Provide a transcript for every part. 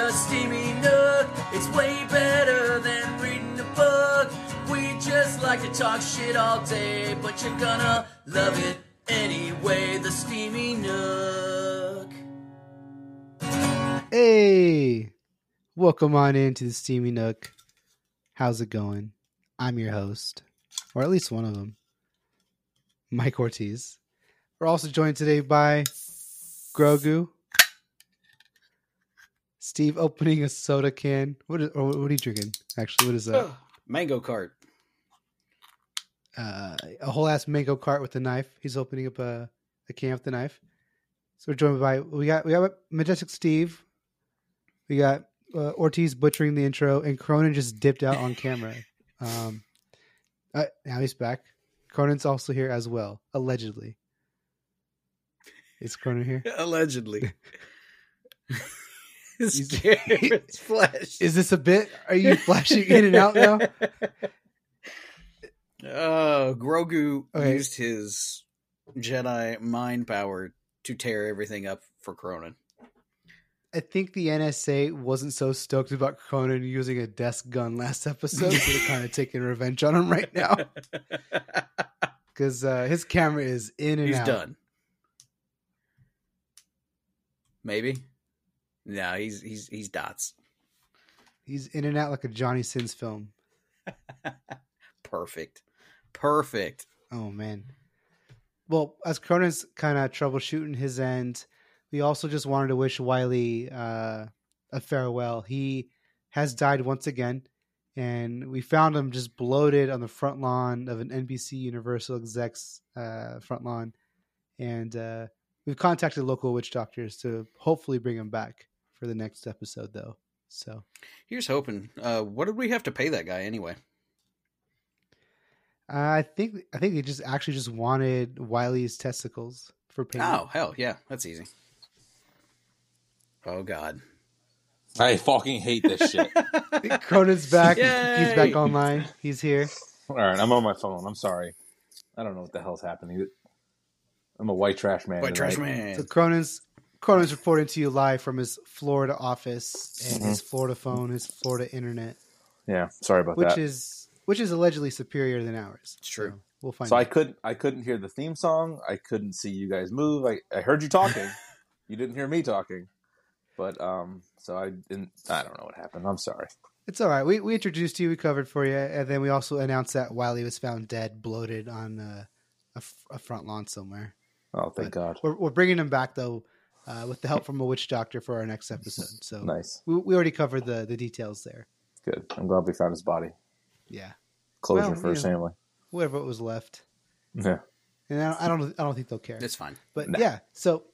The Steamy Nook, it's way better than reading a book. We just like to talk shit all day, but you're gonna love it anyway. The Steamy Nook. Hey, welcome on into the Steamy Nook. How's it going? I'm your host, or at least one of them, Mike Ortiz. We're also joined today by Grogu, Steve opening a soda can. What is, or what are you drinking? Actually, what is that? Mango cart. Uh, a whole ass mango cart with a knife. He's opening up a, a can with the knife. So we're joined by we got we got Majestic Steve. We got uh, Ortiz butchering the intro, and Cronin just dipped out on camera. Um, uh, now he's back. Cronin's also here as well, allegedly. Is Cronin here? Allegedly. He's- Scared flesh. Is this a bit? Are you flashing in and out now? Oh, Grogu Okay. used his Jedi mind power to tear everything up for Cronin. I think the NSA wasn't so stoked about Cronin using a desk gun last episode, so they're kind of taking revenge on him right now because uh, his camera is in and He's out. done. Maybe. No, he's he's he's dots. He's in and out like a Johnny Sins film. Perfect. Perfect. Oh man. Well, as Cronin's kind of troubleshooting his end, we also just wanted to wish Wiley uh, a farewell. He has died once again, and we found him just bloated on the front lawn of an NBC Universal execs uh, front lawn, and uh, we've contacted local witch doctors to hopefully bring him back for the next episode, though. So Here's hoping. Uh, what did we have to pay that guy anyway? uh, I think I think they just actually just wanted Wiley's testicles for payment. Oh hell yeah, that's easy. Oh god. I fucking hate this shit. Cronin's back. Yay! He's back online. He's here. All right, I'm on my phone. I'm sorry. I don't know what the hell's happening. I'm a white trash man. White trash man. So Cronin's Cronin's reporting to you live from his Florida office and his Florida phone, his Florida internet, Yeah, sorry about that. which is which is allegedly superior than ours. It's true. So we'll find so I couldn't. I couldn't hear the theme song. I couldn't see you guys move. I, I heard you talking. you didn't hear me talking. But um, so I didn't. I don't know what happened. I'm sorry. It's all right. We we introduced you, we covered for you, and then we also announced that Wiley was found dead, bloated on a a, a front lawn somewhere. Oh, thank God. We're we're bringing him back though, uh, with the help from a witch doctor for our next episode. So Nice. we we already covered the the details there. Good. I'm glad we found his body. Yeah, Closure Well, for his you know. family. whatever was left. Yeah. And I don't, I don't, I don't think they'll care. It's fine. But Nah. yeah, so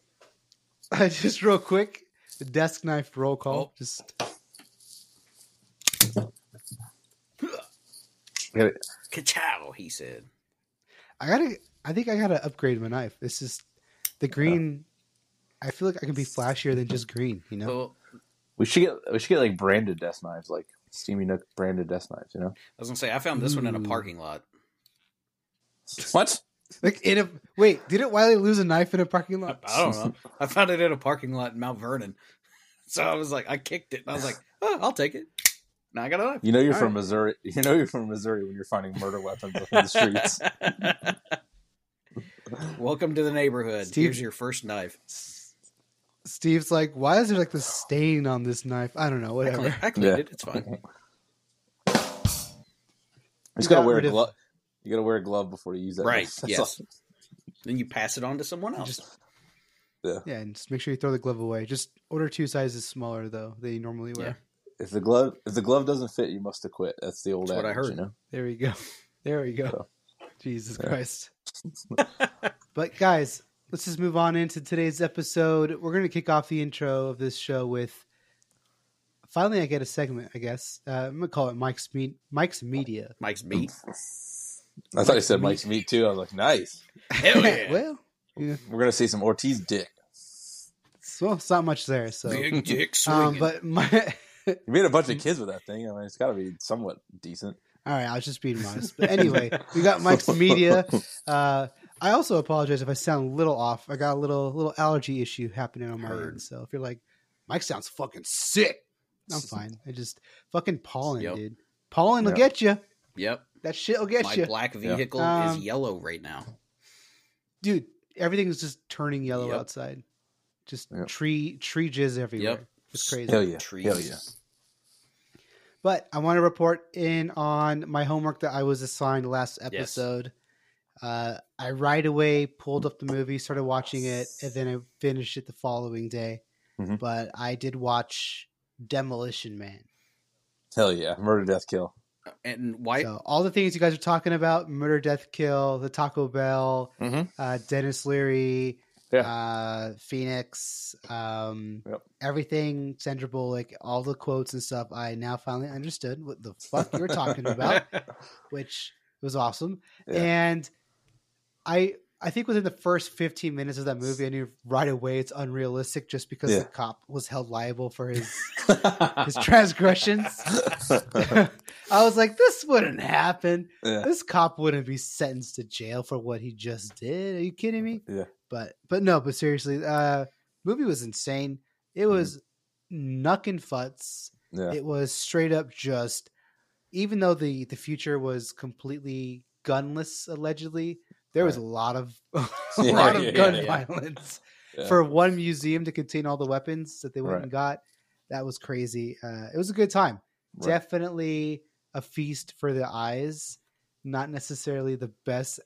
just real quick, the desk knife roll call. Oh. Just Get it? Ka-chow, he said. I gotta, I think I gotta upgrade my knife. This is the green. I feel like I can be flashier than just green. You know, Well, We should get. We should get like branded desk knives, like Steamy Nook branded desk knives. You know I was gonna say I found this one in a parking lot. what? like in a wait, didn't Wiley lose a knife in a parking I, lot? I don't know. I found it in a parking lot in Mount Vernon. So I was like, I kicked it, and I was like, oh, I'll take it. Now I got a knife. You know you're All from right. Missouri. You know you're from Missouri when you're finding murder weapons in the streets. Welcome to the neighborhood. Steve- Here's your first knife. Steve's like, why is there like this stain on this knife? I don't know. Whatever. I cleaned Yeah. it. It's fine. You just gotta got wear a rid of- glove. You gotta wear a glove before you use that. Right, That's yes. all. Then you pass it on to someone else. Just- Yeah. Yeah, and just make sure you throw the glove away. Just order two sizes smaller though than you normally wear. If the glove if the glove doesn't fit, you must have quit. That's the old That's what I adage, heard. You know. There we go. There we go. So- Jesus Yeah. Christ. but guys, let's just move on into today's episode. We're going to kick off the intro of this show with finally I get a segment, I guess. Uh, I'm going to call it Mike's Meet Mike's Media. Mike's meat. I thought he said Mike's meat too. I was like, nice. Hell yeah. well, yeah, We're gonna see some Ortiz dick. so it's not much there. So, Big dick um, but my You made a bunch of kids with that thing. I mean, it's got to be somewhat decent. All right, I was just being modest. But anyway, we got Mike's Media. Uh, I also apologize if I sound a little off. I got a little little allergy issue happening on my Heard. end. So if you're like, Mike sounds fucking sick, I'm fine. I just fucking pollen, Yep. dude. Pollen will Yep. get you. Yep. That shit will get My you, My black vehicle Um, is yellow right now. dude. Everything is just turning yellow Yep. outside. Just Yep. tree tree jizz everywhere. Yep. It's crazy. Hell yeah. Trees. Hell yeah. But I want to report in on my homework that I was assigned last Yes. Episode. Uh, I right away pulled up the movie, started watching it, and then I finished it the following day. Mhm. But I did watch Demolition Man. Hell yeah. Murder, death, kill. And why? So all the things you guys are talking about: murder, death, kill, the Taco Bell, Mm-hmm. uh, Denis Leary, Yeah. uh, Phoenix, um, Yep. everything, Sandra Bullock, all the quotes and stuff. I now finally understood what the fuck you were talking about, which was awesome. Yeah. And I, I think within the first 15 minutes of that movie, I knew right away it's unrealistic just because Yeah. the cop was held liable for his his transgressions. I was like, this wouldn't happen. yeah. This cop wouldn't be sentenced to jail for what he just did. Are you kidding me? Yeah. But but no, but seriously, uh movie was insane. It was knuckin' futs. Yeah. It was straight up just even though the the future was completely gunless allegedly, there was a lot of a Yeah, lot of yeah, gun yeah, violence for one museum to contain all the weapons that they went Right. and got. That was crazy. Uh, it was a good time. Right. Definitely a feast for the eyes. Not necessarily the best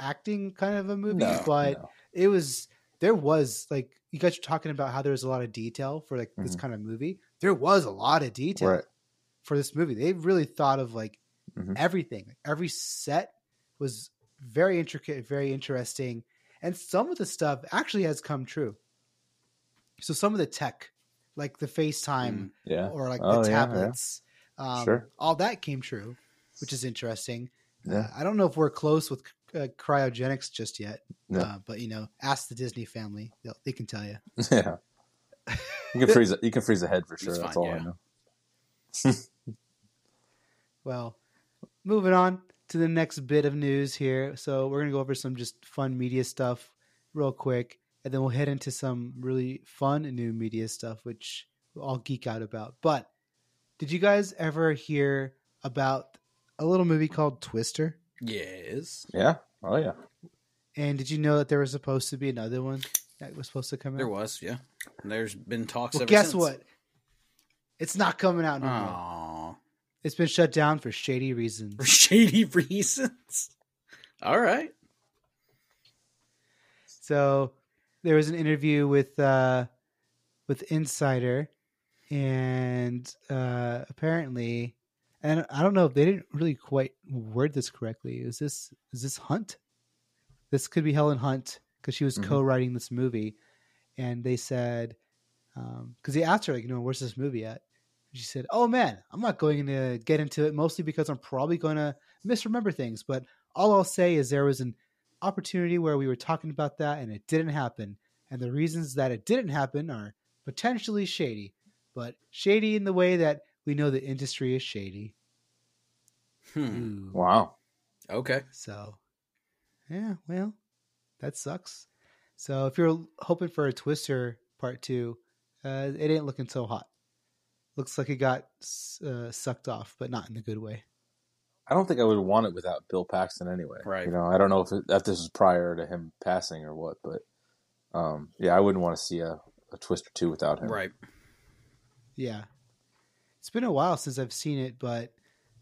acting kind of a movie, No, but no. it was. There was like you guys were talking about how there was a lot of detail for like this Mhm. kind of movie. There was a lot of detail Right. for this movie. They really thought of like Mhm. everything. Every set was very intricate, very interesting, and some of the stuff actually has come true. So some of the tech, like the FaceTime Yeah. or like Oh, the yeah, yeah. tablets, um, Sure. all that came true, which is interesting. Yeah. Uh, I don't know if we're close with uh, cryogenics just yet, Yeah. uh, but you know, ask the Disney family; They'll, they can tell you. Yeah. You can freeze. You can freeze a head for sure. It's That's all yeah. I know. Well, moving on to the next bit of news here. So we're gonna go over some just fun media stuff real quick, and then we'll head into some really fun new media stuff, which we'll all geek out about. But did you guys ever hear about a little movie called Twister? Yes. Yeah. Oh yeah. And did you know that there was supposed to be another one that was supposed to come out? There was, yeah. And there's been talks Well, ever guess since. what? It's not coming out anymore. Aw. It's been shut down for shady reasons. For shady reasons. All right. So there was an interview with uh, with Insider, and uh, apparently, and I don't know if they didn't really quite word this correctly. Is this is this Hunt? This could be Helen Hunt because she was Mhm. co-writing this movie, and they said because they asked her like, you know, where's this movie at? And she said, "Oh man, I'm not going to get into it mostly because I'm probably going to misremember things, but all I'll say is there was an opportunity where we were talking about that and it didn't happen. And the reasons that it didn't happen are potentially shady, but shady in the way that we know the industry is shady. Hmm. Ooh. Wow. Okay. So, yeah, well, that sucks. So if you're hoping for a Twister part two, uh, it ain't looking so hot. Looks like it got uh, sucked off, but not in a good way. I don't think I would want it without Bill Paxton anyway. Right. You know, I don't know if, it, if this was prior to him passing or what, but um, yeah, I wouldn't want to see a, a Twister two without him. Right. Yeah. It's been a while since I've seen it, but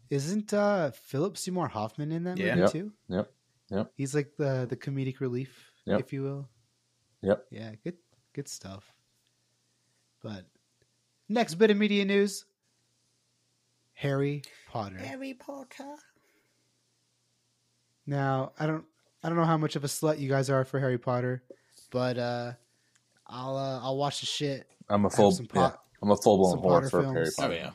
isn't uh Philip Seymour Hoffman in that Yeah. movie Yep. too? Yep. Yep. He's like the the comedic relief, Yep. if you will. Yep. Yeah, good good stuff. But next bit of media news. Harry Potter. Harry Potter. Now, I don't I don't know how much of a slut you guys are for Harry Potter, but uh I'll uh, I'll watch the shit. I'm a full. some yeah, pot- I'm a full blown whore for films. Harry Oh Potter. yeah.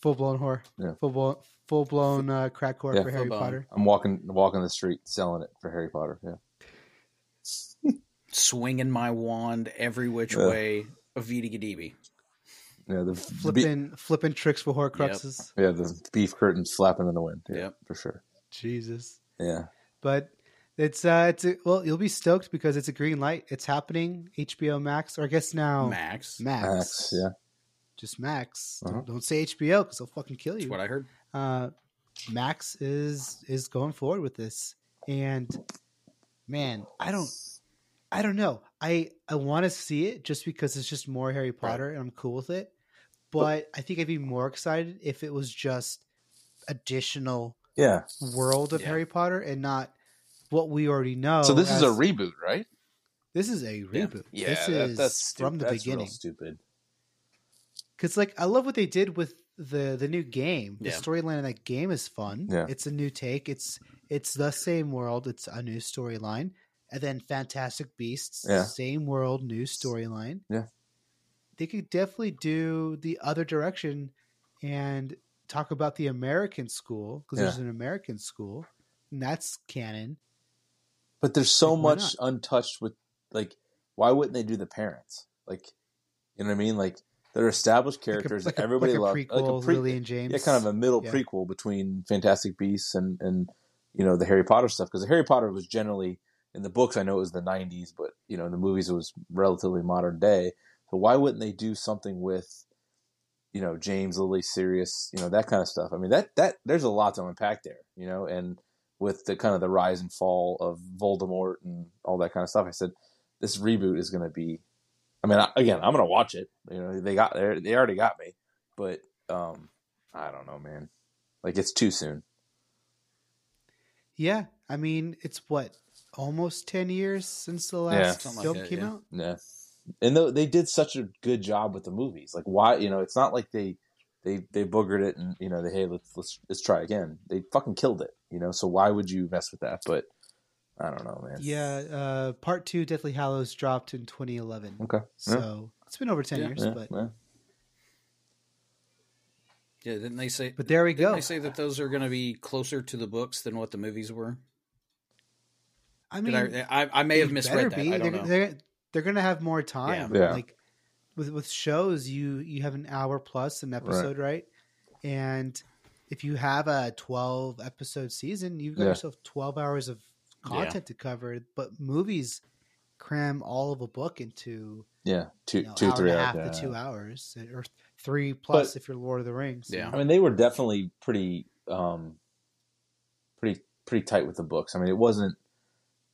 Full blown whore. Yeah. Full blown full blown uh, crack whore Yeah. for Harry Full-blown. Potter. I'm walking walking the street selling it for Harry Potter. Yeah. Swinging my wand every which Yeah. way. Avita Gadibi. Yeah. The, the be- Flipping flipping tricks for Horcruxes. yeah the beef curtain flapping in the wind. Yeah, Yep. for sure. Jesus. Yeah. But it's uh it's a, well you'll be stoked because it's a green light. It's happening HBO Max or I guess now Max. Max. Max. Yeah. just Max. Uh-huh. Don't, don't say HBO because they'll fucking kill That's you. what I heard. uh, Max is is going forward with this, and man, I don't, I don't know. I I want to see it just because it's just more Harry Potter, and I'm cool with it. But I think I'd be more excited if it was just additional Yeah. world of Yeah. Harry Potter and not what we already know. so this is a reboot, right? this is a reboot. Yeah, this that- is that's from the that's beginning. stupid. Because like I love what they did with the the new game. The storyline of that game is fun. Yeah. It's a new take. It's it's the same world. It's a new storyline. And then Fantastic Beasts, Yeah. same world, new storyline. Yeah. They could definitely do the other direction and talk about the American school because Yeah. there's an American school and that's canon. But there's so Like, much untouched with like why wouldn't they do the parents? Like you know what I mean? Like they're established Like a- characters like that a, everybody like loves. prequel, like pre- Lily and James. yeah, kind of a middle Yeah. prequel between Fantastic Beasts and and you know the Harry Potter stuff because the Harry Potter was generally in the books. I know it was the '90s, but you know in the movies it was relatively modern day. So why wouldn't they do something with you know James, Lily, Sirius, you know that kind of stuff? I mean that that there's a lot to unpack there, you know, and with the kind of the rise and fall of Voldemort and all that kind of stuff. I said this reboot is going to be. I mean, I, again, I'm going to watch it. You know, they got they they already got me, but um, I don't know, man. Like it's too soon. Yeah, I mean, it's what almost ten years since the Yeah. last like film that, came yeah. out. Yeah, and though they did such a good job with the movies, like why you know it's not like they they they boogered it and you know they hey let's let's let's try again. They fucking killed it, you know. So why would you mess with that? But I don't know, man. Yeah, uh, part two, Deathly Hallows, dropped in 2011. Okay. So it's been over ten Yeah. years, Yeah, but yeah. Yeah, didn't they say? but there we Didn't go. they say that those are going to be closer to the books than what the movies were? I mean, I, I, I may have they misread better that. I don't they're, know. They're, they're gonna have more time. Yeah. Like with with shows, you you have an hour plus an episode, right? And if you have a 12 episode season, you've got Yeah. yourself 12 hours of content to cover. But movies cram all of a book into Yeah, two, you know, two, hour three and a hours. half yeah. to two hours, or three plus if you're Lord of the Rings. Yeah. I mean, they were definitely pretty, um, pretty, pretty tight with the books. I mean, it wasn't,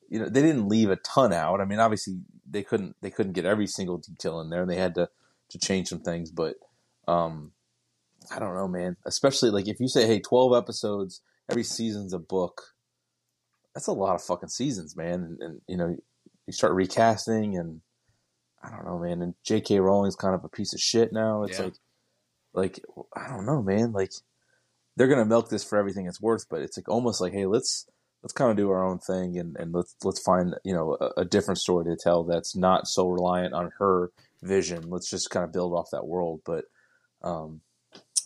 you know, they didn't leave a ton out. I mean, obviously they couldn't, they couldn't get every single detail in there. They had to, to change some things, but, um, I don't know, man. Especially like if you say, hey, twelve episodes, every season's a book. That's a lot of fucking seasons, man. And, and you know, you start recasting, and I don't know, man. And J.K. Rowling's kind of a piece of shit now. It's Yeah. like, like I don't know, man. Like they're gonna milk this for everything it's worth, but it's like almost like, hey, let's let's kind of do our own thing and, and let's let's find you know a, a different story to tell that's not so reliant on her vision. Let's just kind of build off that world. But um,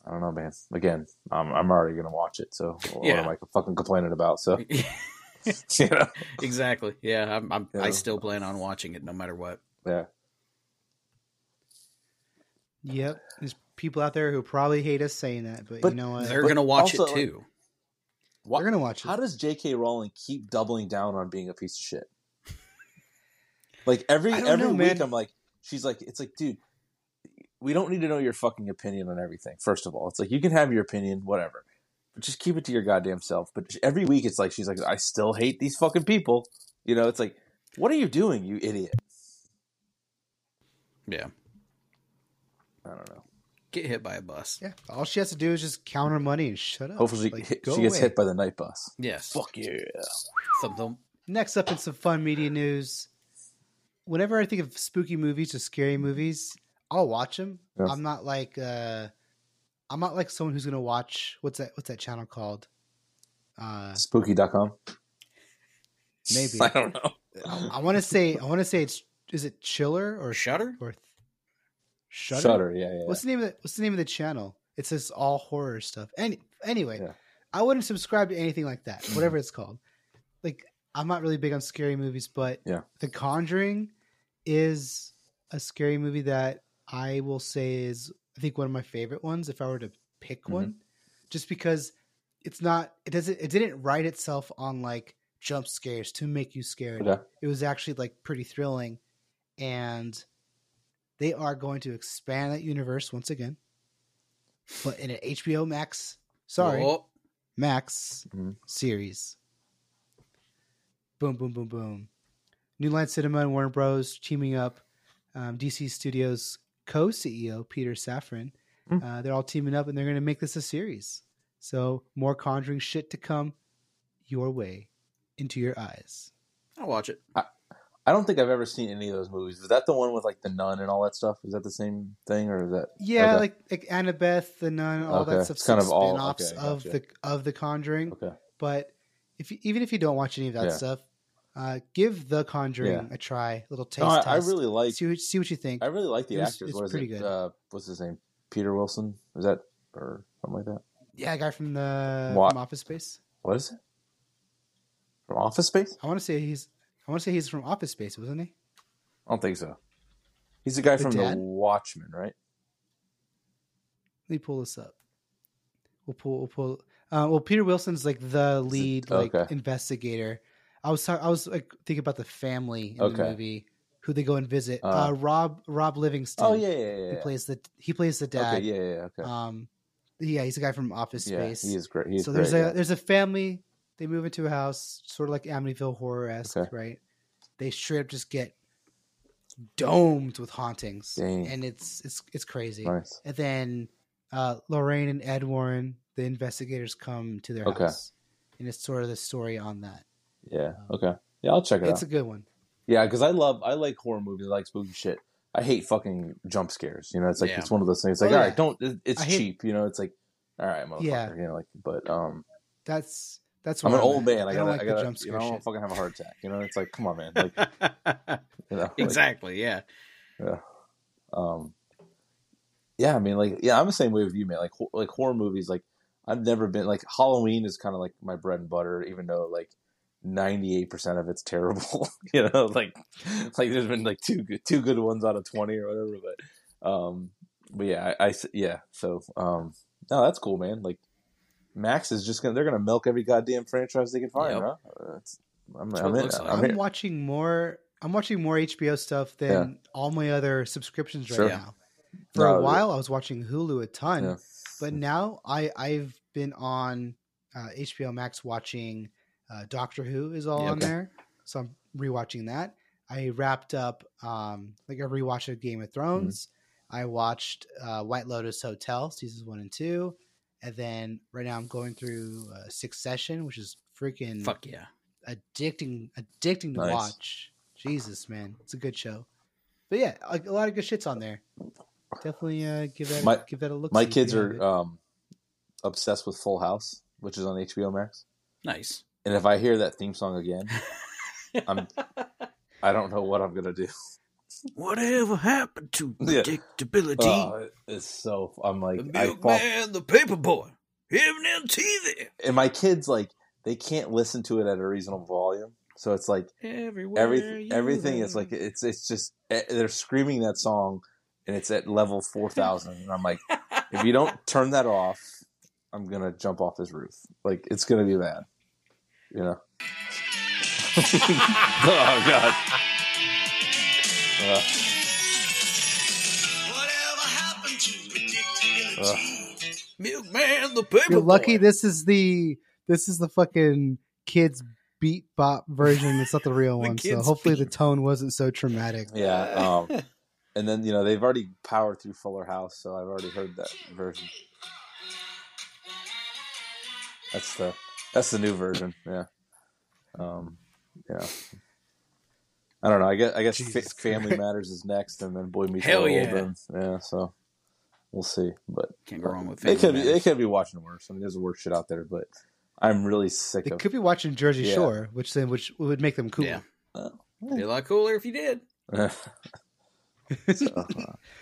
I don't know, man. Again, I'm I'm already gonna watch it, so what Yeah. am I fucking complaining about? So you know, exactly. Yeah, I'm, I'm, I still plan on watching it no matter what. yeah, Yep. There's people out there who probably hate us saying that, but, But you know what? They're but gonna watch also, it like, too. Wha- They're gonna watch it. How does J.K. Rowling keep doubling down on being a piece of shit? Like every every know, week, man. I'm like, she's like, it's like, dude, we don't need to know your fucking opinion on everything. First of all, it's like you can have your opinion, whatever, but just keep it to your goddamn self. But every week, it's like she's like, I still hate these fucking people. You know, it's like, what are you doing, you idiot? Yeah, I don't know. Get hit by a bus. yeah. All she has to do is just count her money and shut up. Hopefully, she, Like, hit- she gets away. hit by the night bus. Yes, Fuck yeah! something. Next up in some fun media news. Whenever I think of spooky movies or scary movies, I'll watch them. Yeah. I'm not like uh I'm not like someone who's gonna watch what's that what's that channel called? Uh Spooky.com. maybe. I don't know. I, I wanna say I wanna say it's is it Chiller or Shutter. or Shutter? Shutter. Yeah, yeah. What's the name of the, what's the name of the channel? It says all horror stuff. Any anyway, Yeah. I wouldn't subscribe to anything like that, whatever it's called. Like I'm not really big on scary movies, but Yeah. The Conjuring is a scary movie that I will say is I think one of my favorite ones if I were to pick Mm-hmm. one. Just because it's not it doesn't it didn't write itself on like jump scares to make you scared Okay. it was actually like pretty thrilling and they are going to expand that universe once again, but in an HBO Max, sorry, Oh, Max Mhm. series. Boom, boom, boom, boom. New Line Cinema and Warner Bros. teaming up. Um, DC Studios co CEO Peter Safran. Mm. Uh, they're all teaming up and they're going to make this a series. So more Conjuring shit to come your way into your eyes. I'll watch it. I don't think I've ever seen any of those movies. Is that the one with like the nun and all that stuff? Is that the same thing, or is that? Yeah, like like Annabeth, the Nun, all Okay. that stuff. It's kind of all- spin-offs okay, of gotcha. the of the Conjuring. Okay. But if you, even if you don't watch any of that Yeah. stuff, uh, give the Conjuring Yeah. a try. A little taste No, I, I really like. see what, see what you think. I really like the It was- actors. it's what pretty it? good. Uh, what's his name? Peter Wilson. Is that or something like that? yeah, guy from the from Office Space. What is it? From Office Space? I want to say he's. I want to say he's from Office Space, wasn't he? I don't think so. He's the guy The from dad? The Watchmen, right? Let me pull this up. We'll pull. We'll pull. Uh, well, Peter Wilson's like the lead like okay. investigator. I was talk- I was like thinking about the family in the movie who they go and visit. Uh, Uh, Rob Rob Livingston. Oh yeah, yeah, yeah. He yeah. plays the he plays the dad. Okay, yeah, yeah, yeah, okay. Um, yeah, he's a guy from Office yeah, Space. he is great. He's so great. there's a yeah. there's a family. They move into a house, sort of like Amityville horror esque, Okay. right? They straight up just get domed with hauntings, Dang. and it's it's it's crazy. nice. And then uh, Lorraine and Ed Warren, the investigators, come to their Okay. house, and it's sort of the story on that. Yeah. Okay. Yeah, I'll check it It's out. It's a good one. Yeah, because I love I like horror movies. I like spooky shit. I hate fucking jump scares. You know, it's like Yeah. it's one of those things. Like, Oh, all yeah. right, don't. It's I hate- cheap. You know, it's like, all right, motherfucker. Yeah. You know, like, but um, That's that's. I'm an old at. man. I don't gotta, like I gotta, jump you scare know, I don't fucking have a heart attack. You know, it's like, come on, man. Like, you know, like, exactly. Yeah. yeah. Um, yeah, I mean, like, yeah, I'm the same way with you, man. Like, ho- like horror movies. Like, I've never been like Halloween is kind of like my bread and butter, even though like 98 percent of it's terrible. you know, like, like there's been like two good, two good ones out of 20 or whatever. But, um, but yeah, I yeah. So, um, no, that's cool, man. Like, Max is just gonna they're gonna milk every goddamn franchise they can find, Yep. huh? That's, I'm, That's I'm in. like. I'm I'm watching more. I'm watching more HBO stuff than all my other subscriptions right Sure. now. For No, a while, I was watching Hulu a ton, Yeah. but now I I've been on uh, HBO Max watching uh, Doctor Who is all Yeah, on okay. there, so I'm rewatching that. I wrapped up um, like a rewatch of Game of Thrones. Mm-hmm. I watched uh, White Lotus Hotel seasons one and two, and then right now I'm going through uh, Succession, which is freaking Fuck yeah. addicting addicting to Nice. watch. Jesus, man, it's a good show. But yeah, a, a lot of good shits on there. Definitely uh, give that My- give that a look. My kids are um, obsessed with Full House, which is on HBO Max. Nice. And if I hear that theme song again, I'm I don't know what I'm gonna do. Whatever happened to Yeah. predictability? Oh, it's so I'm like the fall, milkman, the paper boy, heaven and TV, and my kids like they can't listen to it at a reasonable volume. So it's like everywhere. everything you everything is like it's it's just eh, they're screaming that song and it's at level 4000 and I'm like if you don't turn that off I'm going to jump off this roof. Like it's going to be bad. You know. oh god. Ugh. Whatever happened to predictability? Ugh. milkman, the paper You're lucky. boy. This is the this is the fucking kids beat bop version. It's not the real The one. So kids' hopefully the tone wasn't so traumatic. yeah, um and then you know they've already powered through Fuller House, so I've already heard that version. That's the that's the new version. Yeah. Um. Yeah. I don't know. I guess I guess fa- Family Matters is next, and then Boy Meets Hell World. yeah. and- yeah. So we'll see. But Can't go wrong with they Family could be, they could be watching worse. I mean, there's worse shit out there, but I'm really sick They of. could be watching Jersey Yeah. Shore, which then which would make them cool. Yeah. Be a lot cooler if you did. so, uh,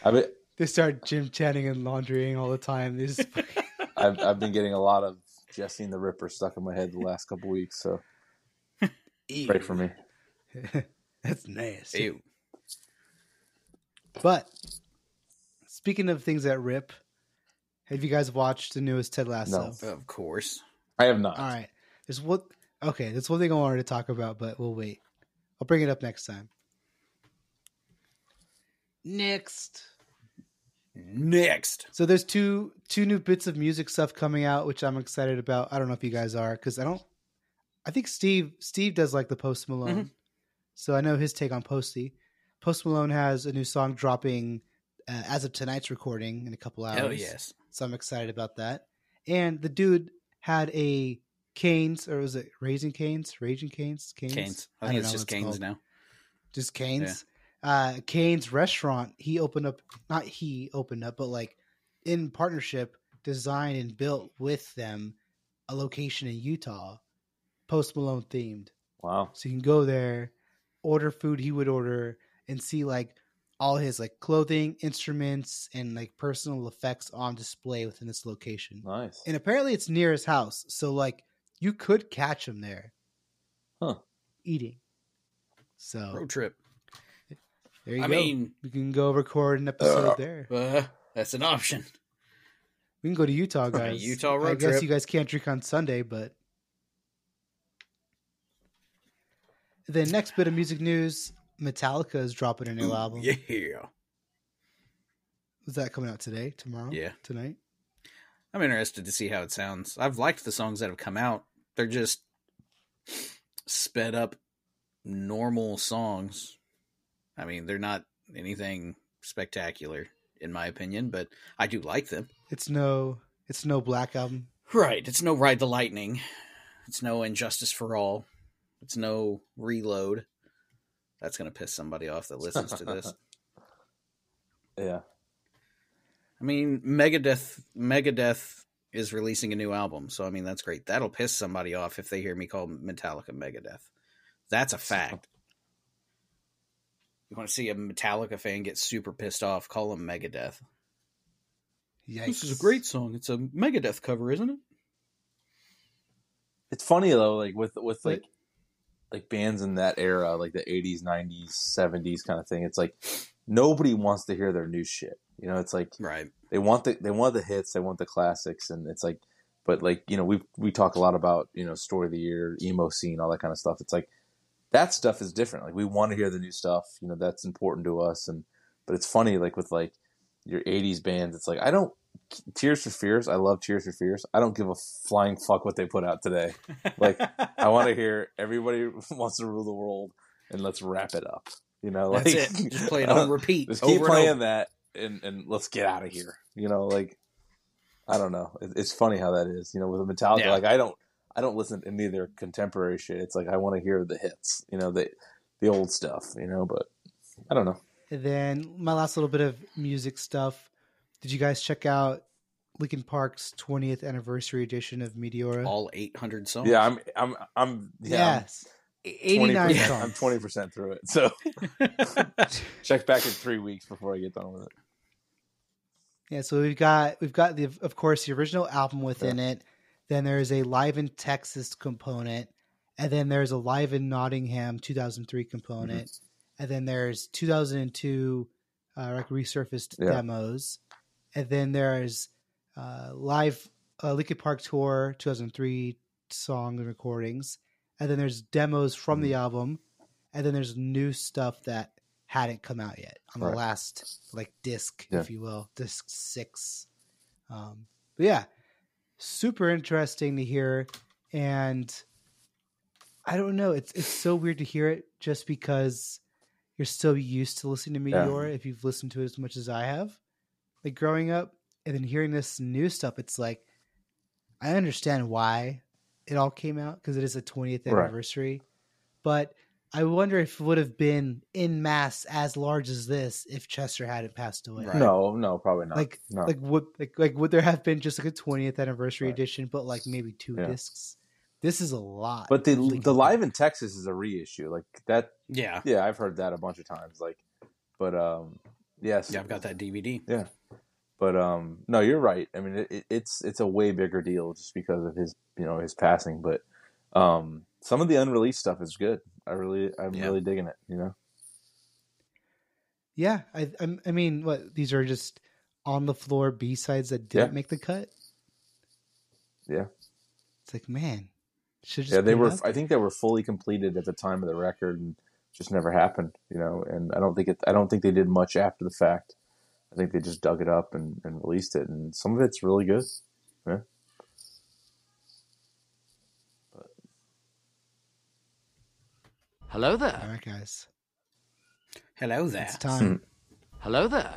I mean, they start gym chatting and laundrying all the time. They just I've I've been getting a lot of Jesse and the Ripper stuck in my head the last couple weeks, so pray for me. That's nasty. Ew. But speaking of things that rip, have you guys watched the newest Ted Lasso? No. Of course. I have not. All right. There's what okay, that's one thing I wanted to talk about, but we'll wait. I'll bring it up next time. Next. Next. So there's two two new bits of music stuff coming out, which I'm excited about. I don't know if you guys are, because I don't. I think Steve Steve does like the Post Malone, Mhm. So I know his take on Posty. Post Malone has a new song dropping uh, as of tonight's recording in a couple hours. Hell yes. So I'm excited about that. And the dude had a Canes, or was it Raising Canes? Raging Canes? Canes? Canes. I don't think it's know just what Canes called. now. Just Canes. Uh, Canes restaurant. He opened up, not he opened up, but like in partnership, designed and built with them a location in Utah, Post Malone themed. Wow. So you can go there, order food he would order, and see like all his like clothing, instruments, and like personal effects on display within this location. Nice. And apparently it's near his house. So like you could catch him there. Huh. Eating. So Road trip. there you go I go. mean, we can go record an episode Uh, there. uh, that's an option. We can go to Utah, guys. Utah road trip. I road guess you guys can't drink on Sunday, but the next bit of music news: Metallica is dropping a new album. Yeah. Is that coming out today? Tomorrow? Yeah. Tonight? I'm interested to see how it sounds. I've liked the songs that have come out. They're just sped up normal songs. I mean, they're not anything spectacular in my opinion, but I do like them. It's no. It's no Black album. Right. It's no Ride the Lightning. It's no And Justice for All. It's no Reload. That's going to piss somebody off that listens to this. Yeah. I mean, Megadeth Megadeth is releasing a new album, so I mean that's great. That'll piss somebody off if they hear me call Metallica Megadeth. That's a fact. You want to see a Metallica fan get super pissed off? Call them Megadeth. Yikes. This is a great song. It's a Megadeth cover, isn't it? It's funny though, like with with like like bands in that era, like the eighties, nineties, seventies kind of thing. It's like nobody wants to hear their new shit. You know, it's like Right. they want the they want the hits, they want the classics, and it's like, but like you know, we we talk a lot about you know story of the year, emo scene, all that kind of stuff. It's like that stuff is different. Like we want to hear the new stuff. You know, that's important to us. And but it's funny, like with like your '80s bands, it's like I don't. Tears for Fears, I love Tears for Fears. I don't give a flying fuck what they put out today. Like, I want to hear everybody wants to rule the world, and let's wrap it up. You know, like That's it. Just play it on repeat. Just over keep and playing over. that, and and let's get out of here. You know, like I don't know. It, it's funny how that is. You know, with a Metallica, Yeah. like I don't I don't listen to any of their contemporary shit. It's like I want to hear the hits. You know, the the old stuff. You know, but I don't know. And then my last little bit of music stuff. Did you guys check out Linkin Park's 20th anniversary edition of Meteora? All 800 songs. Yeah, I'm I'm I'm yeah. yes. 89 I'm 20%, songs. I'm twenty percent through it. So check back in three weeks before I get done with it. Yeah, so we've got we've got the of course the original album within it. Then there's a live in Texas component, and then there's a live in Nottingham 2003 component, Mm-hmm. and then there's 2002 uh, like resurfaced Yeah. demos, and then there's uh, live uh, Linkin Park tour 2003 song and recordings, and then there's demos from the Mm-hmm. album, and then there's new stuff that hadn't come out yet on the last like disc, Yeah. if you will, disc six. Um, but yeah, super interesting to hear, and I don't know. It's it's so weird to hear it just because you're so used to listening to Yeah. If you've listened to it as much as I have, like growing up, and then hearing this new stuff. It's like I understand why it all came out because it is a 20th Right. anniversary, but I wonder if it would have been in mass as large as this if Chester hadn't passed away. Right. No, no, probably not. Like, no. like would like like would there have been just like a 20th anniversary Right. edition, but like maybe two Yeah. discs? This is a lot. but the of Linkin the live in Texas is a reissue. Like that. yeah. Yeah, I've heard that a bunch of times. Like, but um, yes, Yeah, I've got that DVD. Yeah, but um, no, you're right. I mean, it, it, it's it's a way bigger deal just because of his you know his passing. But um, some of the unreleased stuff is good. I really, I'm Yeah. really digging it. You know, Yeah, I I'm, I mean, what these are just on the floor B sides that didn't Yeah. make the cut. Yeah. it's like man, should yeah, they were. I think they were fully completed at the time of the record, and just never happened, you know. And I don't think it. I don't think they did much after the fact. I think they just dug it up and, and released it, and some of it's really good. Yeah. Hello there. right, guys. Hello there. It's time. Hmm. Hello there.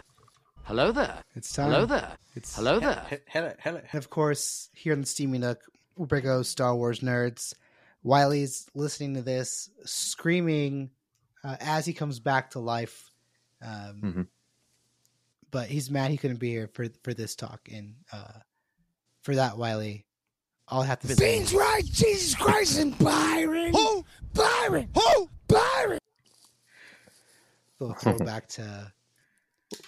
Hello there. It's time. Hello there. It's Hello there. he- Hello, hello. And of course, here in the Steamy Nook, we bring out Star Wars nerds. Wiley's listening to this, screaming uh, as he comes back to life. Um, Mhm. But he's mad he couldn't be here for for this talk, and uh, for that, Wiley, I'll have to. Be. Seems right, Jesus Christ and Byron. Who? Byron. Who? Byron. Little throwback to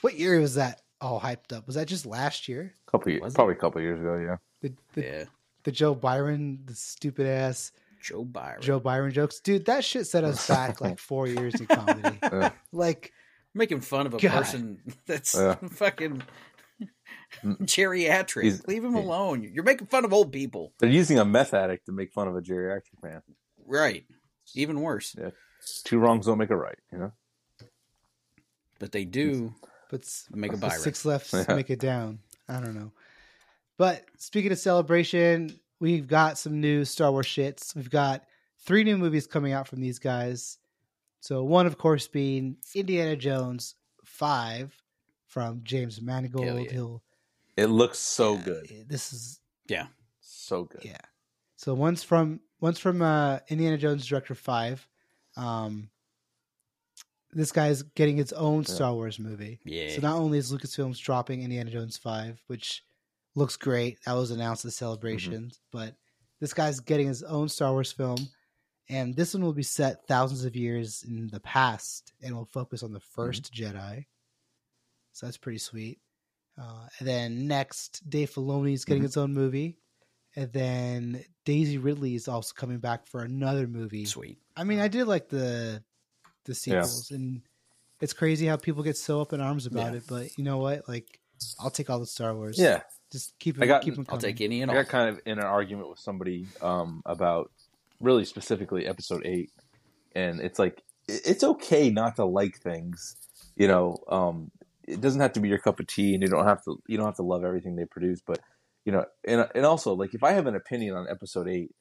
what year was that all hyped up? Was that just last year? couple years, probably a couple years ago. Yeah. The the, Yeah. the Joe Byron, the stupid ass Joe Byron. Joe Byron jokes, dude. That shit set us back like four years in comedy. Yeah. Like, Making fun of a God. person that's Yeah. fucking mm. geriatric. He's- Leave him he- alone. You're making fun of old people. They're using a meth addict to make fun of a geriatric man. Right. Even worse. Yeah. Two wrongs don't make a right. You know. But they do but make a Byron. six left Yeah. make it down. I don't know. But speaking of celebration, we've got some new Star Wars shits. We've got three new movies coming out from these guys. So one, of course, being Indiana Jones Five from James Hell Mangold. yeah. He'll It looks so good. This is Yeah. So good. Yeah. So one's from one's from uh, Indiana Jones Director Five. Um, this guy's getting its own Star Wars movie. Yeah. So not only is Lucasfilms dropping Indiana Jones Five, which looks great, that was announced at the celebrations, but this guy's getting his own Star Wars film, and this one will be set thousands of years in the past, and will focus on the 1st Jedi. So that's pretty sweet. Uh, and then next, Dave Filoni is getting Mhm. its own movie, and then Daisy Ridley is also coming back for another movie. Sweet. I mean, I did like the the sequels, and it's crazy how people get so up in arms about Yeah. it. But you know what? Like, I'll take all the Star Wars. Yeah. Just keep I it. got- keep 'em I'll take any and I got kind of in an argument with somebody um, about really specifically episode eight, and it's like it's okay not to like things. You know, um, it doesn't have to be your cup of tea, and you don't have to you don't have to love everything they produce. But you know, and and also like if I have an opinion on episode eight,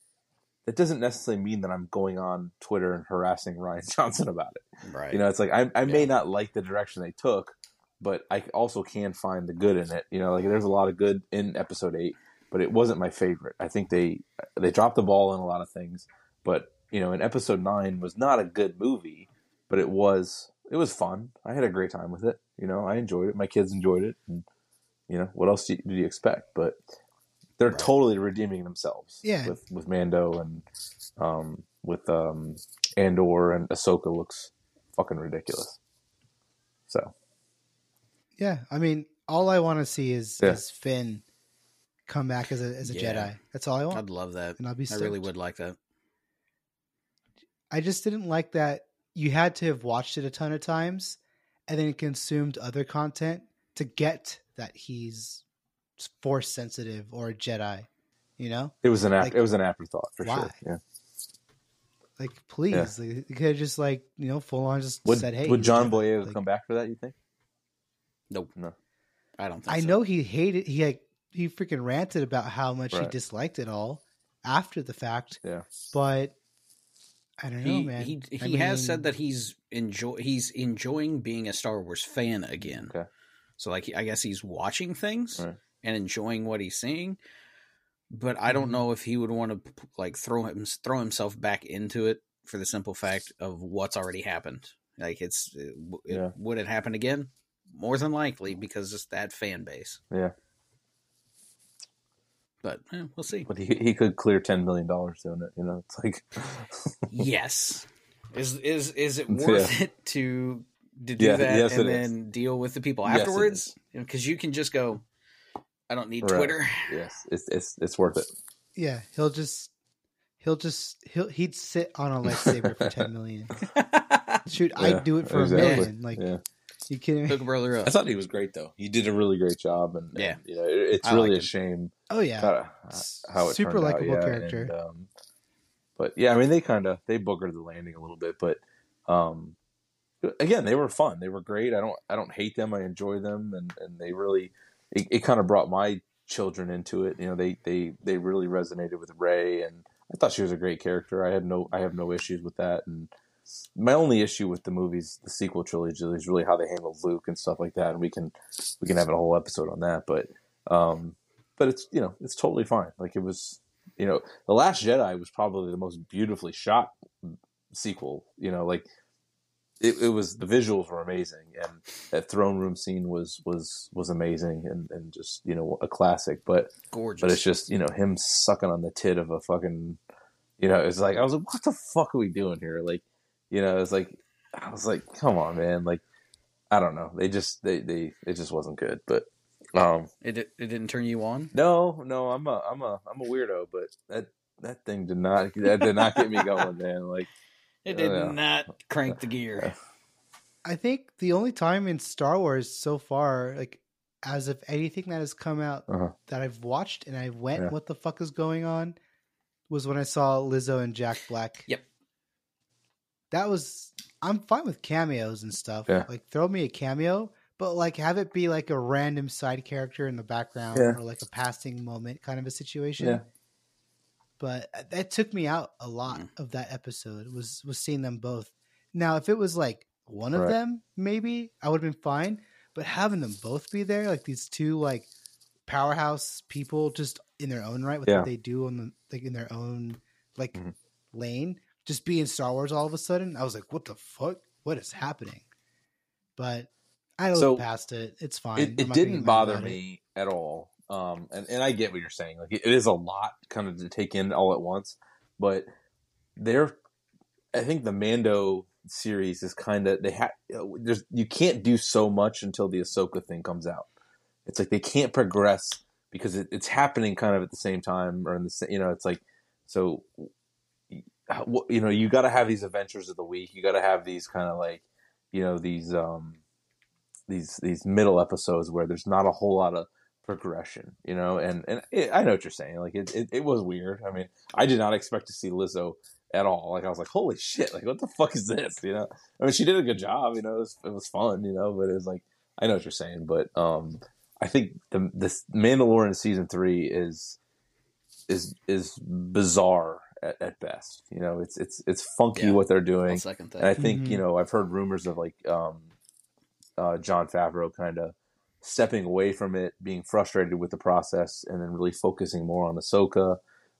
that doesn't necessarily mean that I'm going on Twitter and harassing Rian Johnson about it. Right. You know, it's like I, I may Yeah. not like the direction they took, but I also can find the good in it. You know, like there's a lot of good in episode eight, but it wasn't my favorite. I think they they dropped the ball in a lot of things, but you know, in episode nine was not a good movie, but it was it was fun. I had a great time with it. You know, I enjoyed it. My kids enjoyed it, and you know, what else do you, do you expect? But they're Right. totally redeeming themselves. Yeah. with with Mando and um, with um, Andor and Ahsoka looks fucking ridiculous. So Yeah, I mean, all I want to see is Yeah. is Finn come back as a as a Yeah. Jedi. That's all I want. I'd love that. and I'll be I really would like that. I just didn't like that you had to have watched it a ton of times and then consumed other content to get that he's force sensitive or a Jedi. You know, it was an ap- Like, it was an afterthought for why? sure. Yeah. like please, like, could have just like you know full on just Would said, "Hey, would John Jedi." Boyega Like, come back for that? You think? Nope. No. I don't think I so. know he hated he like he freaking ranted about how much he disliked it all after the fact, Yeah. but I don't know, man. he, I he has mean, said that he's enjoy he's enjoying being a Star Wars fan again. Okay. So like I guess he's watching things Right. and enjoying what he's seeing. But I don't Mhm. know if he would want to like throw him throw himself back into it for the simple fact of what's already happened. Like it's it, it- Yeah. would it happen again? More than likely because it's that fan base. Yeah. But eh, we'll see. But he he could clear ten million dollars doing it. You know, it's like yes. Is is is it worth it to to do Yeah, that yes, and it is. then deal with the people Yes, afterwards? Because you can just go. I don't need Right. Twitter. yes, it's it's it's worth it. yeah, he'll just he'll just he'll he'd sit on a lightsaber for ten million. Shoot, Yeah, I'd do it for exactly. a million. Like Yeah. You kidding me? Hook a brother I thought he was great though. He did a really great job, and, and, Yeah. you know, it, it's I really liked a shame Oh yeah, kinda S- how it super turned out, likable yeah, character. and, um, but yeah, I mean, they kind of they boogered the landing a little bit, but um, again, they were fun. They were great. I don't I don't hate them. I enjoy them, and and they really it, it kind of brought my children into it. You know, they they they really resonated with Rey, and I thought she was a great character. I had no I have no issues with that, and my only issue with the movies, the sequel trilogy, is really how they handled Luke and stuff like that. And we can we can have a whole episode on that, but um, but it's you know it's totally fine. Like it was you know the Last Jedi was probably the most beautifully shot sequel. You know, like it, it was the visuals were amazing, and that throne room scene was was was amazing, and and just you know a classic. But Gorgeous. but it's just you know him sucking on the tit of a fucking you know it's like I was like what the fuck are we doing here like you know it's like I was like come on man like I don't know they just they they it just wasn't good but um it it didn't turn you on. no no I'm a I'm a I'm a weirdo but that that thing did not that did not get me going man like It did Yeah. not crank the gear. I think the only time in Star Wars so far, like as of anything that has come out uh-huh. that I've watched and I went, Yeah. what the fuck is going on? Was when I saw Lizzo and Jack Black. Yep. That was I'm fine with cameos and stuff. Yeah. Like throw me a cameo, but like have it be like a random side character in the background Yeah. or like a passing moment kind of a situation. Yeah. But that took me out a lot Mm. of that episode was was seeing them both. Now, if it was like one of Right. them, maybe I would have been fine. But having them both be there, like these two like powerhouse people, just in their own right with Yeah. what they do on the like in their own like Mhm. lane, just being Star Wars all of a sudden, I was like, what the fuck? What is happening? But I looked So, past it. It's fine. it, it didn't bother about it. me at all um and, and i get what you're saying like it, it is a lot kind of to take in all at once but they're i think the mando series is kind of they have there's you can't do so much until the ahsoka thing comes out it's like they can't progress because it, it's happening kind of at the same time or in the you know it's like so you know you got to have these adventures of the week you got to have these kind of like you know these um these these middle episodes where there's not a whole lot of progression, you know, and and it, I know what you're saying. Like it, it, it was weird. I mean, I did not expect to see Lizzo at all. Like I was like, holy shit! Like what the fuck is this? You know, I mean, she did a good job. You know, it was, it was fun. You know, but it was like I know what you're saying. But um, I think the this Mandalorian season three is is is bizarre at, at best. You know, it's it's it's funky Yeah. what they're doing. second that. And I think Mhm. you know I've heard rumors of like um, uh, Jon Favreau kind of stepping away from it, being frustrated with the process, and then really focusing more on Ahsoka.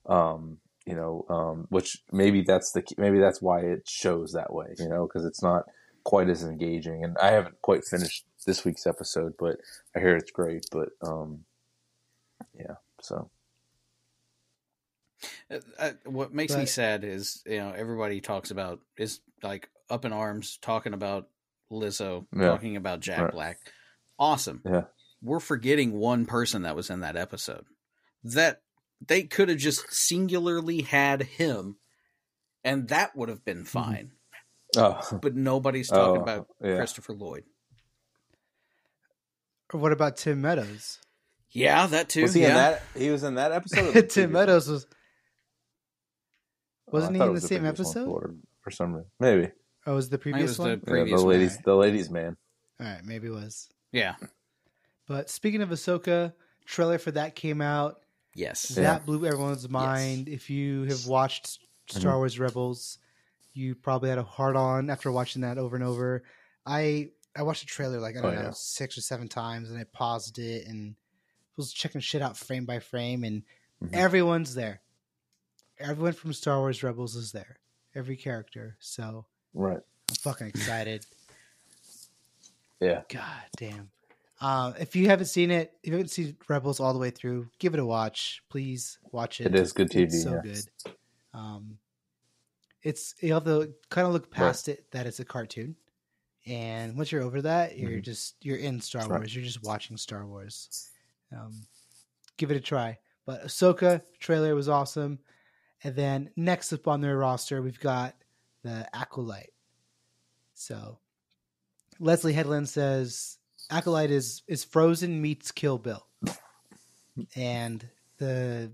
Um, you know, um, which maybe that's the maybe that's why it shows that way. You know, because it's not quite as engaging. And I haven't quite finished this week's episode, but I hear it's great. But um, yeah, so Uh, uh, what makes me sad is you know everybody talks about is like up in arms talking about Lizzo, Yeah. talking about Jack Right. Black. Awesome. Yeah. We're forgetting one person that was in that episode. That they could have just singularly had him, and that would have been fine. oh, But nobody's talking Oh, about yeah. Christopher Lloyd. Or what about Tim Meadows? Yeah, that too. was he yeah. in that? He was in that episode. Tim previous Meadows was one? Oh, I wasn't he in was the same episode? for, for some reason. Maybe Oh, was the it previous was one? the yeah, previous the one. ladies, the ladies, man. All right, maybe it was. Yeah. But speaking of Ahsoka, trailer for that came out. Yes. Yeah. That blew everyone's mind. If you have watched Star Mhm. Wars Rebels, you probably had a hard on after watching that over and over. I I watched the trailer like I don't Oh, know yeah. six or seven times, and I paused it and was checking shit out frame by frame, and Mhm. everyone's there. Everyone from Star Wars Rebels is there. Every character. So Right. I'm fucking excited. Yeah. God damn. Uh, if you haven't seen it, if you haven't seen Rebels all the way through, give it a watch. Please watch it. It is good TV, It's so yeah. good. Um, it's you have to kind of look past it that it's a cartoon, and once you're over that, you're Mhm. just you're in Star That's right. Wars. You're just watching Star Wars. Um, give it a try. But Ahsoka trailer was awesome, and then next up on their roster, we've got the Acolyte. So Leslie Headland says Acolyte is is Frozen meets Kill Bill, and the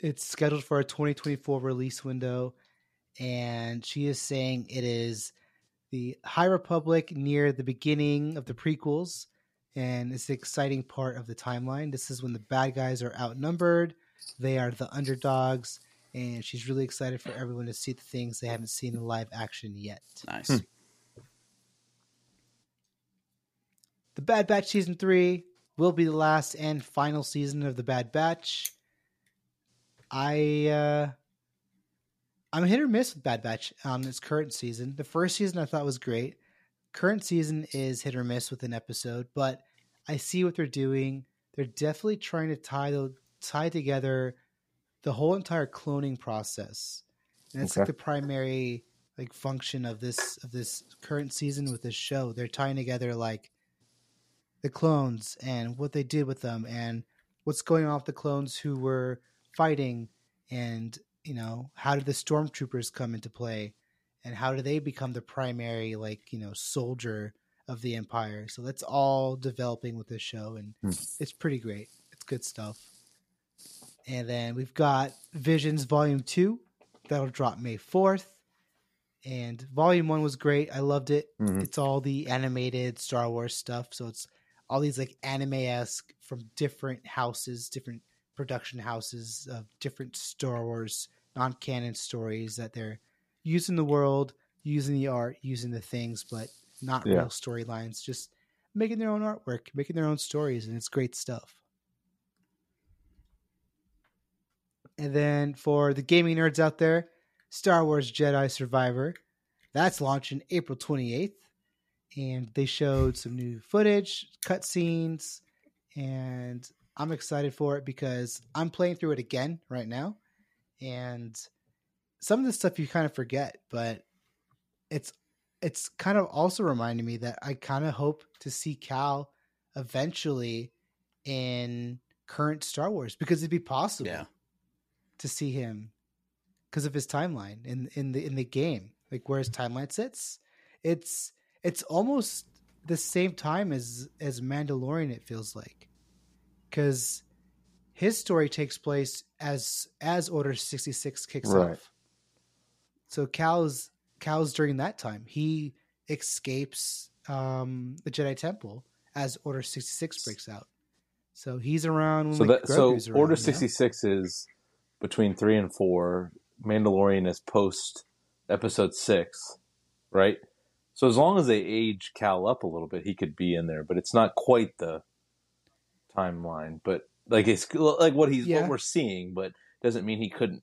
it's scheduled for a 2024 release window, and she is saying it is the High Republic near the beginning of the prequels, and it's an exciting part of the timeline. This is when the bad guys are outnumbered, they are the underdogs, and she's really excited for everyone to see the things they haven't seen in live action yet. Nice. Hmm. The Bad Batch season three will be the last and final season of the Bad Batch. I uh I'm hit or miss with Bad Batch on its current season. The first season I thought was great. Current season is hit or miss with an episode, but I see what they're doing. They're definitely trying to tie the tie together the whole entire cloning process. And it's like the primary like function of this of this current season with this show. They're tying together like the clones and what they did with them and what's going on with the clones who were fighting and you know how did the stormtroopers come into play and how do they become the primary like you know soldier of the empire so that's all developing with this show and Hmm. it's pretty great it's good stuff and then we've got visions volume 2 that'll drop may 4th and volume 1 was great. I loved it. Mhm. it's all the animated star wars stuff. So it's all these like anime-esque from different houses different production houses of different star wars non-canon stories that they're using the world using the art using the things but not Yeah. real storylines. Just making their own artwork making their own stories and it's great stuff and then for the gaming nerds out there star wars jedi survivor that's launching april 28th and they showed some new footage cutscenes and i'm excited for it because i'm playing through it again right now. And some of the stuff you kind of forget but it's it's kind of also reminding me that i kind of hope to see cal eventually in current star wars because it'd be possible. Yeah. To see him because of his timeline in in the in the game like where his timeline sits it's it's almost the same time as as mandalorian it feels like because his story takes place as as order 66 kicks Right. off so cal's cal's during that time he escapes um the jedi temple as order 66 breaks out so he's around when So that so around, Order you know? sixty six is between three and four. Mandalorian is post episode six, right? So as long as they age Cal up a little bit, he could be in there, but it's not quite the timeline. But like it's like what he's Yeah. what we're seeing, but doesn't mean he couldn't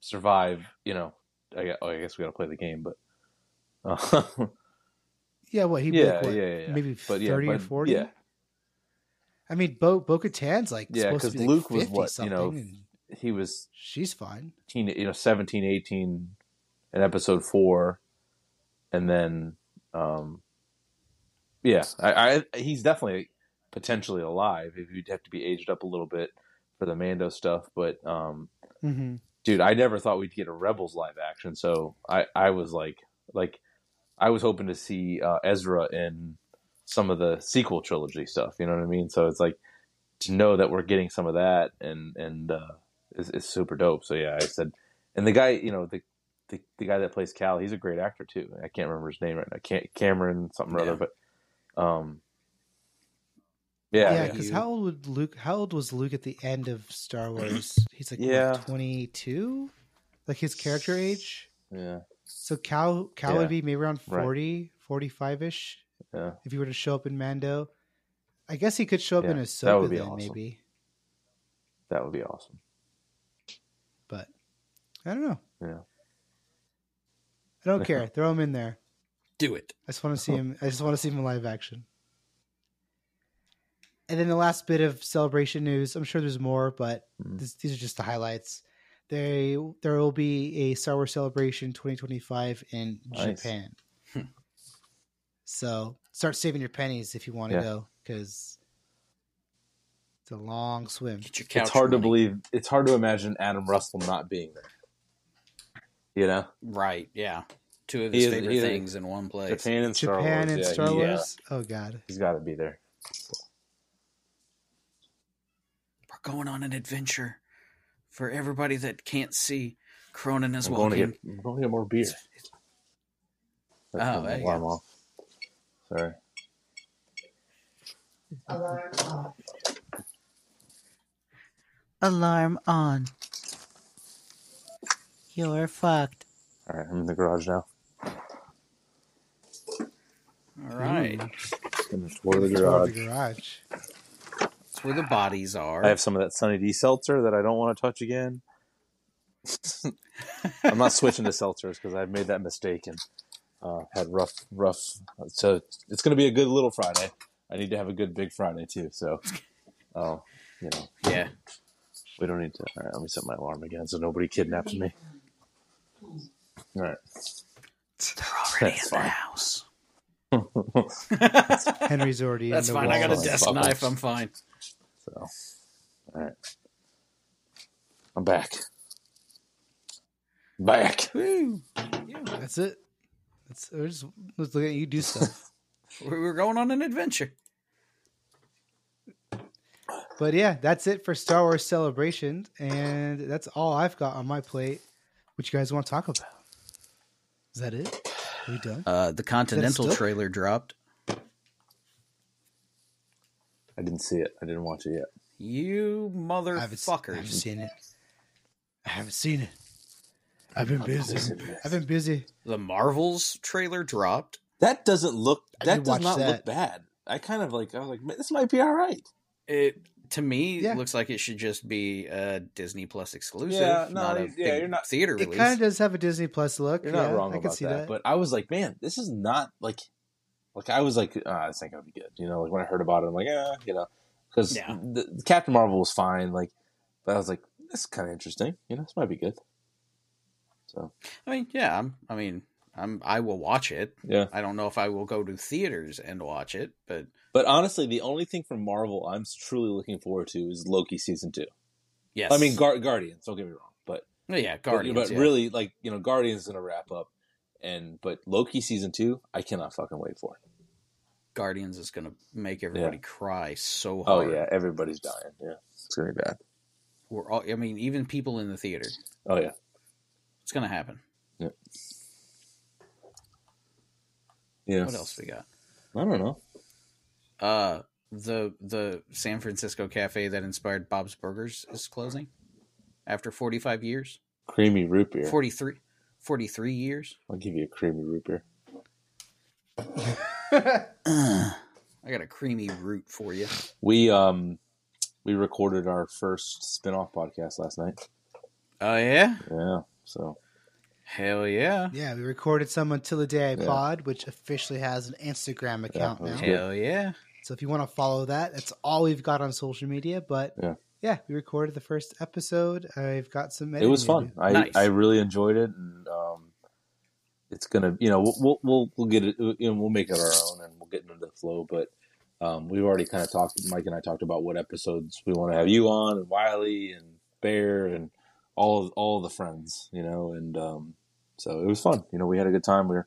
survive. You know, I, oh, I guess we got to play the game, but uh, yeah what he'd yeah, like, what, yeah, yeah, maybe but 30 yeah, or 40 Yeah, I mean, Bo Bo Katan's like Yeah, supposed to 'cause be like Luke was 50 what, you know, and he was she's fine. teen, you know, 17, 18 in episode four. And then, um, yeah, I, I, he's definitely potentially alive. If you'd have to be aged up a little bit for the Mando stuff, but, um, Mm-hmm. dude, I never thought we'd get a Rebels live action. So I, I was like, like, I was hoping to see uh, Ezra in some of the sequel trilogy stuff. You know what I mean? So it's like to know that we're getting some of that, and and uh, is, is super dope. So yeah, I said, and the guy, you know, the, the the guy that plays Cal, he's a great actor too. I can't remember his name right now. Can't, Cameron something or Yeah. other, but um, yeah, Yeah, yeah. because how old would Luke? How old was Luke at the end of Star Wars? He's like Yeah. twenty two, like his character age. yeah. So Cal Cal Yeah. would be maybe around Right. 40, 45 ish Yeah. if he were to show up in Mando. I guess he could show up in Yeah, Ahsoka that would be then, awesome. maybe. That would be awesome. But I don't know. Yeah. I don't care. Throw him in there. Do it. I just want to see him. I just want to see him in live action. And then the last bit of celebration news. I'm sure there's more, but Mhm. this, these are just the highlights. They there will be a Star Wars Celebration 2025 in Nice. Japan. so start saving your pennies if you want to Yeah. go because it's a long swim. Get your couch. it's hard to believe. It's hard to imagine Adam Russell not being there. You know, Right. Yeah. Two of He his is- favorite he is- things in one place. Japan and Star Japan Wars. and yeah, Star he- Wars. Oh God. He's got to be there. We're going on an adventure for everybody that can't see. Cronin is I'm going to get. I'm going to get more beer. Oh, turn there the you alarm go. off. Alarm on. You're fucked. All right, I'm in the garage now. All right. Gonna tour the garage. the garage. That's where the bodies are. I have some of that Sunny D seltzer that I don't want to touch again. I'm not switching to seltzers because I've made that mistake and uh, had rough, rough. So it's going to be a good little Friday. I need to have a good big Friday too. So, oh, you know, yeah. we don't need to. All right, let me set my alarm again so nobody kidnaps me. All right. They're already That's in the house. Henry's already That's in the house. That's fine. I got a wall. desk Fuck knife. I'm fine. So, all right. I'm back. Back. Woo. Yeah. That's it. That's we're just let's look at you do stuff. We were going on an adventure. but yeah, that's it for Star Wars Celebration, and that's all I've got on my plate. What you guys want to talk about? Is that it? Are we done? Uh, the Continental trailer dropped. I didn't see it. I didn't watch it yet. You I haven't, I haven't seen it. I haven't seen it. I've been busy. I've been busy. The Marvels trailer dropped. That doesn't look. That does watch not look bad. I kind of like. I was like, this might be all right. It to me Yeah. looks like it should just be a Disney Plus exclusive. Yeah, no, not a yeah, big you're not- theater It release. kind of does have a Disney Plus look. You're not yeah, wrong I can about see that, that. But I was like, man, this is not like. Like I was like, ah, this ain't gonna be good. You know, like when I heard about it, I'm like, yeah, you know, because Yeah. the, the Captain Marvel was fine. Like, but I was like, this is kind of interesting. You know, this might be good. So I mean, yeah, I'm, I mean, I'm, I will watch it. yeah, I don't know if I will go to theaters and watch it, but but honestly, the only thing from Marvel I'm truly looking forward to is Loki season two. yes, I mean, Gar- Guardians. Don't get me wrong, but Oh, yeah, Guardians. But, yeah. really, like you know, Guardians is gonna wrap up, and but Loki season two, I cannot fucking wait for. it. Guardians is gonna make everybody cry so oh, hard. Oh yeah, everybody's dying. Yeah, it's gonna be bad. We're all, I mean, even people in the theater, Oh yeah, it's gonna happen. yeah. What else we got? I don't know. Uh, the the San Francisco cafe that inspired Bob's Burgers is closing after 45 years. Creamy root beer. 43, 43 years. I'll give you a creamy root beer. I got a creamy root for you. We um we recorded our first spin-off podcast last night. Oh yeah, Yeah, so hell yeah, yeah, we recorded some until the day I Yeah. pod, which officially has an Instagram account that was now. good. hell yeah. So if you want to follow that, that's all we've got on social media. But Yeah. yeah, we recorded the first episode. I've got some. it was fun. I Nice. I really enjoyed it, and um, it's gonna you know we'll we'll we'll, we'll get it you know we'll make it our own, and we'll get into the flow. But um, we've already kind of talked. Mike and I talked about what episodes we want to have you on, and Wiley and Bear, and all of all of the friends, you know, and um, so it was fun. You know, we had a good time. We are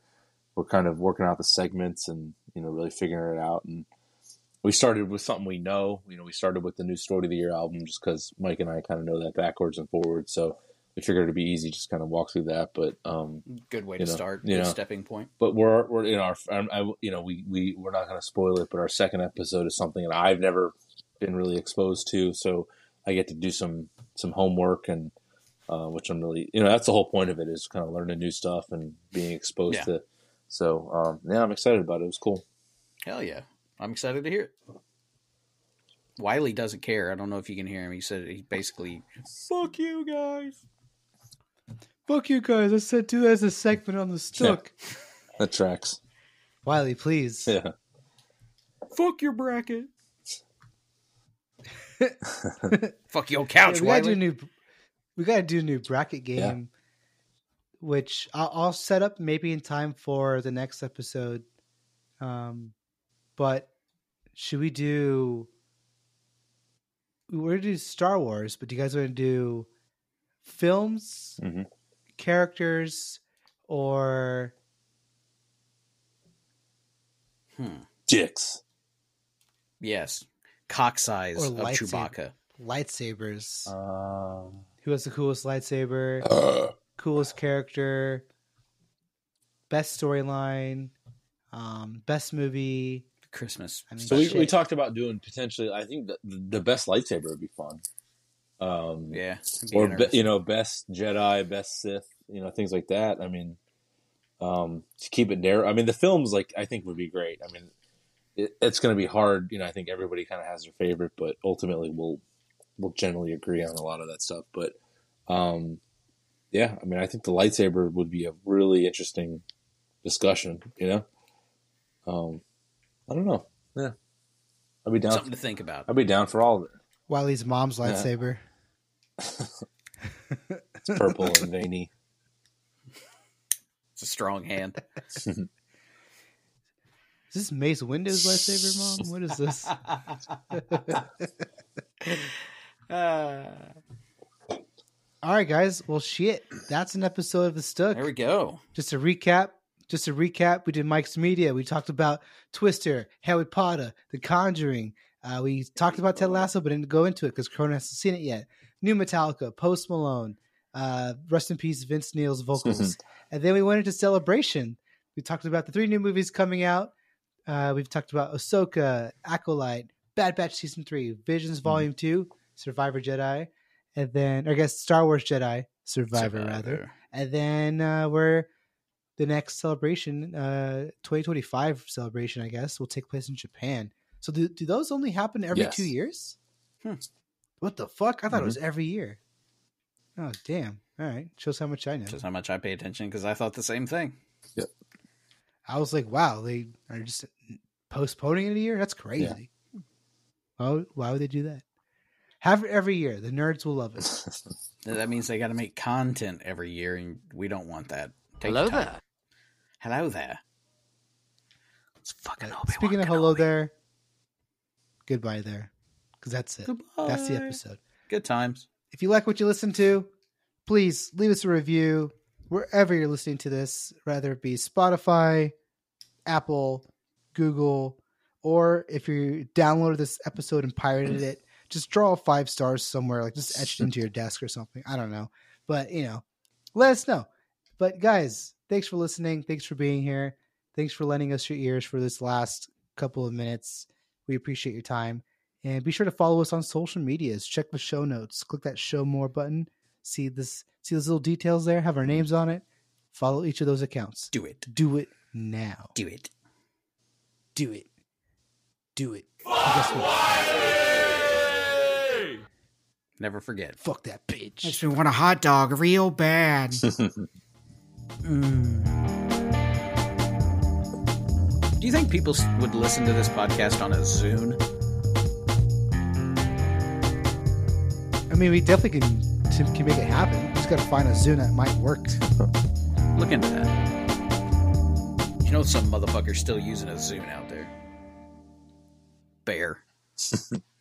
we're kind of working out the segments and you know really figuring it out and. We started with something we know. You know, we started with the new Story of the Year album just because Mike and I kind of know that backwards and forwards. So we figured it'd be easy just kind of walk through that. But um, Good way to know, start. you Good know. stepping point. but we're we're in our I- you know we we we're not going to spoil it. But our second episode is something that I've never been really exposed to. So I get to do some some homework and uh, which I'm really you know that's the whole point of it is kind of learning new stuff and being exposed Yeah. to. So um, yeah, I'm excited about it. It was cool. Hell yeah, I'm excited to hear it. Wiley doesn't care. I don't know if you can hear him. He said he basically, "Fuck you guys." Fuck you guys! I said do that as a segment on the Stook. That tracks. Wiley, please. Yeah. Fuck your bracket. Fuck your Yeah, couch, we gotta do Wiley. a new. We gotta do a new bracket game, Yeah. which I'll, I'll set up maybe in time for the next episode. Um, but should we do? We're gonna do Star Wars, but do you guys want to do films, Mhm. characters, or Hmm. Dicks. Yes, cock size Or of lightsaber. Chewbacca. lightsabers? Um, Who has the coolest lightsaber? uh, coolest character? best storyline, um, best movie. Christmas. I mean, So we, we talked about doing potentially. I think the, the best lightsaber would be fun. Um, Yeah. be or be, you know, best Jedi, best Sith, you know, things like that. I mean, um, to keep it narrow. I mean, the films like I think would be great. I mean, it, it's going to be hard. You know, I think everybody kind of has their favorite, but ultimately we'll we'll generally agree on a lot of that stuff. But um, yeah, I mean, I think the lightsaber would be a really interesting discussion. You know, um, I don't know. Yeah, I'd be down. something to think about. I'd be down for all of it. Wiley's mom's Yeah. lightsaber. It's purple and veiny. It's a strong hand. Is this Mace Windu's lightsaber, mom? What is this? All right, guys. Well, shit. That's an episode of the Stuck. There we go. Just to recap, just to recap, we did Mike's Media. We talked about Twister, Harry Potter, The Conjuring. Uh, we talked about Ted Lasso, but didn't go into it because Cronin hasn't seen it yet. New Metallica, Post Malone, uh, rest in peace, Vince Neil's vocals. and then we went into Celebration. We talked about the three new movies coming out. Uh, we've talked about Ahsoka, Acolyte, Bad Batch Season 3, Visions Volume 2, Survivor Jedi, and then, or I guess Star Wars Jedi, Survivor, rather. And then uh, we're the next celebration, uh, 2025 celebration, I guess, will take place in Japan. So do, do those only happen every Yes. two years? Hmm. What the fuck? I thought it Mhm. was every year. Oh damn! All right, shows how much I know. Shows how much I pay attention because I thought the same thing. Yep. I was like, wow, they are just postponing it a year. That's crazy. Why, why would they do that? Have it every year. The nerds will love it. That means they got to make content every year, and we don't want that. Take Hello there. Hello there. It's fucking uh, But Speaking of hello Kenobi. there, goodbye there, because that's it. Goodbye. That's the episode. Good times. If you like what you listen to, please leave us a review wherever you're listening to this, whether it be Spotify, Apple, Google, or if you downloaded this episode and pirated it, just draw five stars somewhere, like just etched into your desk or something. I don't know. But, you know, let us know. But, guys, thanks for listening. Thanks for being here. Thanks for lending us your ears for this last couple of minutes. We appreciate your time. And be sure to follow us on social medias. Check the show notes. Click that show more button. See this see those little details there? Have our names on it. Follow each of those accounts. Do it. Do it now. Do it. Do it. Do it. And guess what? Never forget. Fuck that bitch. Makes me want a hot dog real bad. Mm. Do you think people would listen to this podcast on a Zune? I mean, we definitely can can can make it happen. We just got to find a Zune that might work. Look into that. You know, some motherfucker's still using a Zune out there. Bear.